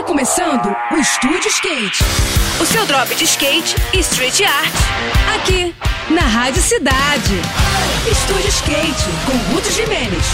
Está começando o Estúdio Skate. O seu drop de skate e street art. Aqui, na Rádio Cidade. Estúdio Skate, com Guto Jimenez.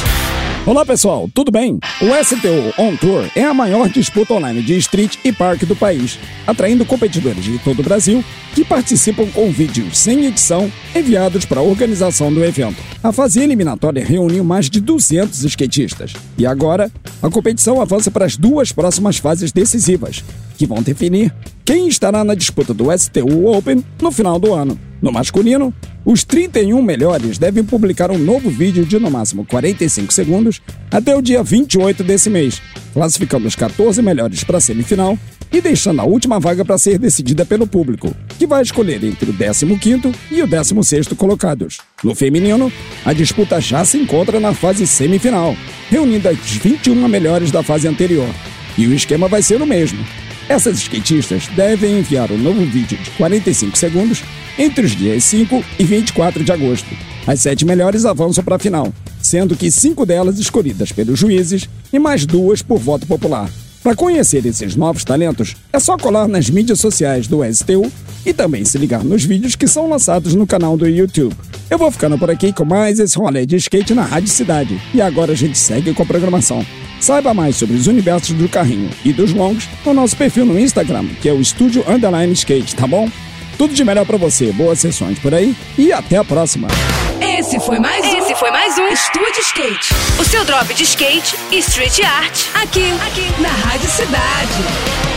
Olá pessoal, tudo bem? O STU On Tour é a maior disputa online de street e parque do país, atraindo competidores de todo o Brasil que participam com vídeos sem edição enviados para a organização do evento. A fase eliminatória reuniu mais de 200 skatistas e agora a competição avança para as duas próximas fases decisivas, que vão definir quem estará na disputa do STU Open no final do ano. No masculino, os 31 melhores devem publicar um novo vídeo de no máximo 45 segundos até o dia 28 desse mês, classificando os 14 melhores para a semifinal e deixando a última vaga para ser decidida pelo público, que vai escolher entre o 15º e o 16º colocados. No feminino, a disputa já se encontra na fase semifinal, reunindo as 21 melhores da fase anterior. E o esquema vai ser o mesmo. Essas skatistas devem enviar um novo vídeo de 45 segundos entre os dias 5 e 24 de agosto. As sete melhores avançam para a final, sendo que cinco delas escolhidas pelos juízes e mais duas por voto popular. Para conhecer esses novos talentos, é só colar nas mídias sociais do STU e também se ligar nos vídeos que são lançados no canal do YouTube. Eu vou ficando por aqui com mais esse rolê de skate na Rádio Cidade. E agora a gente segue com a programação. Saiba mais sobre os universos do carrinho e dos longos no nosso perfil no Instagram, que é o Estúdio Underline Skate, tá bom? Tudo de melhor para você, boas sessões por aí e até a próxima. Esse foi mais um. Esse foi mais um Estúdio Skate. O seu drop de skate e street art. Aqui, aqui, na Rádio Cidade.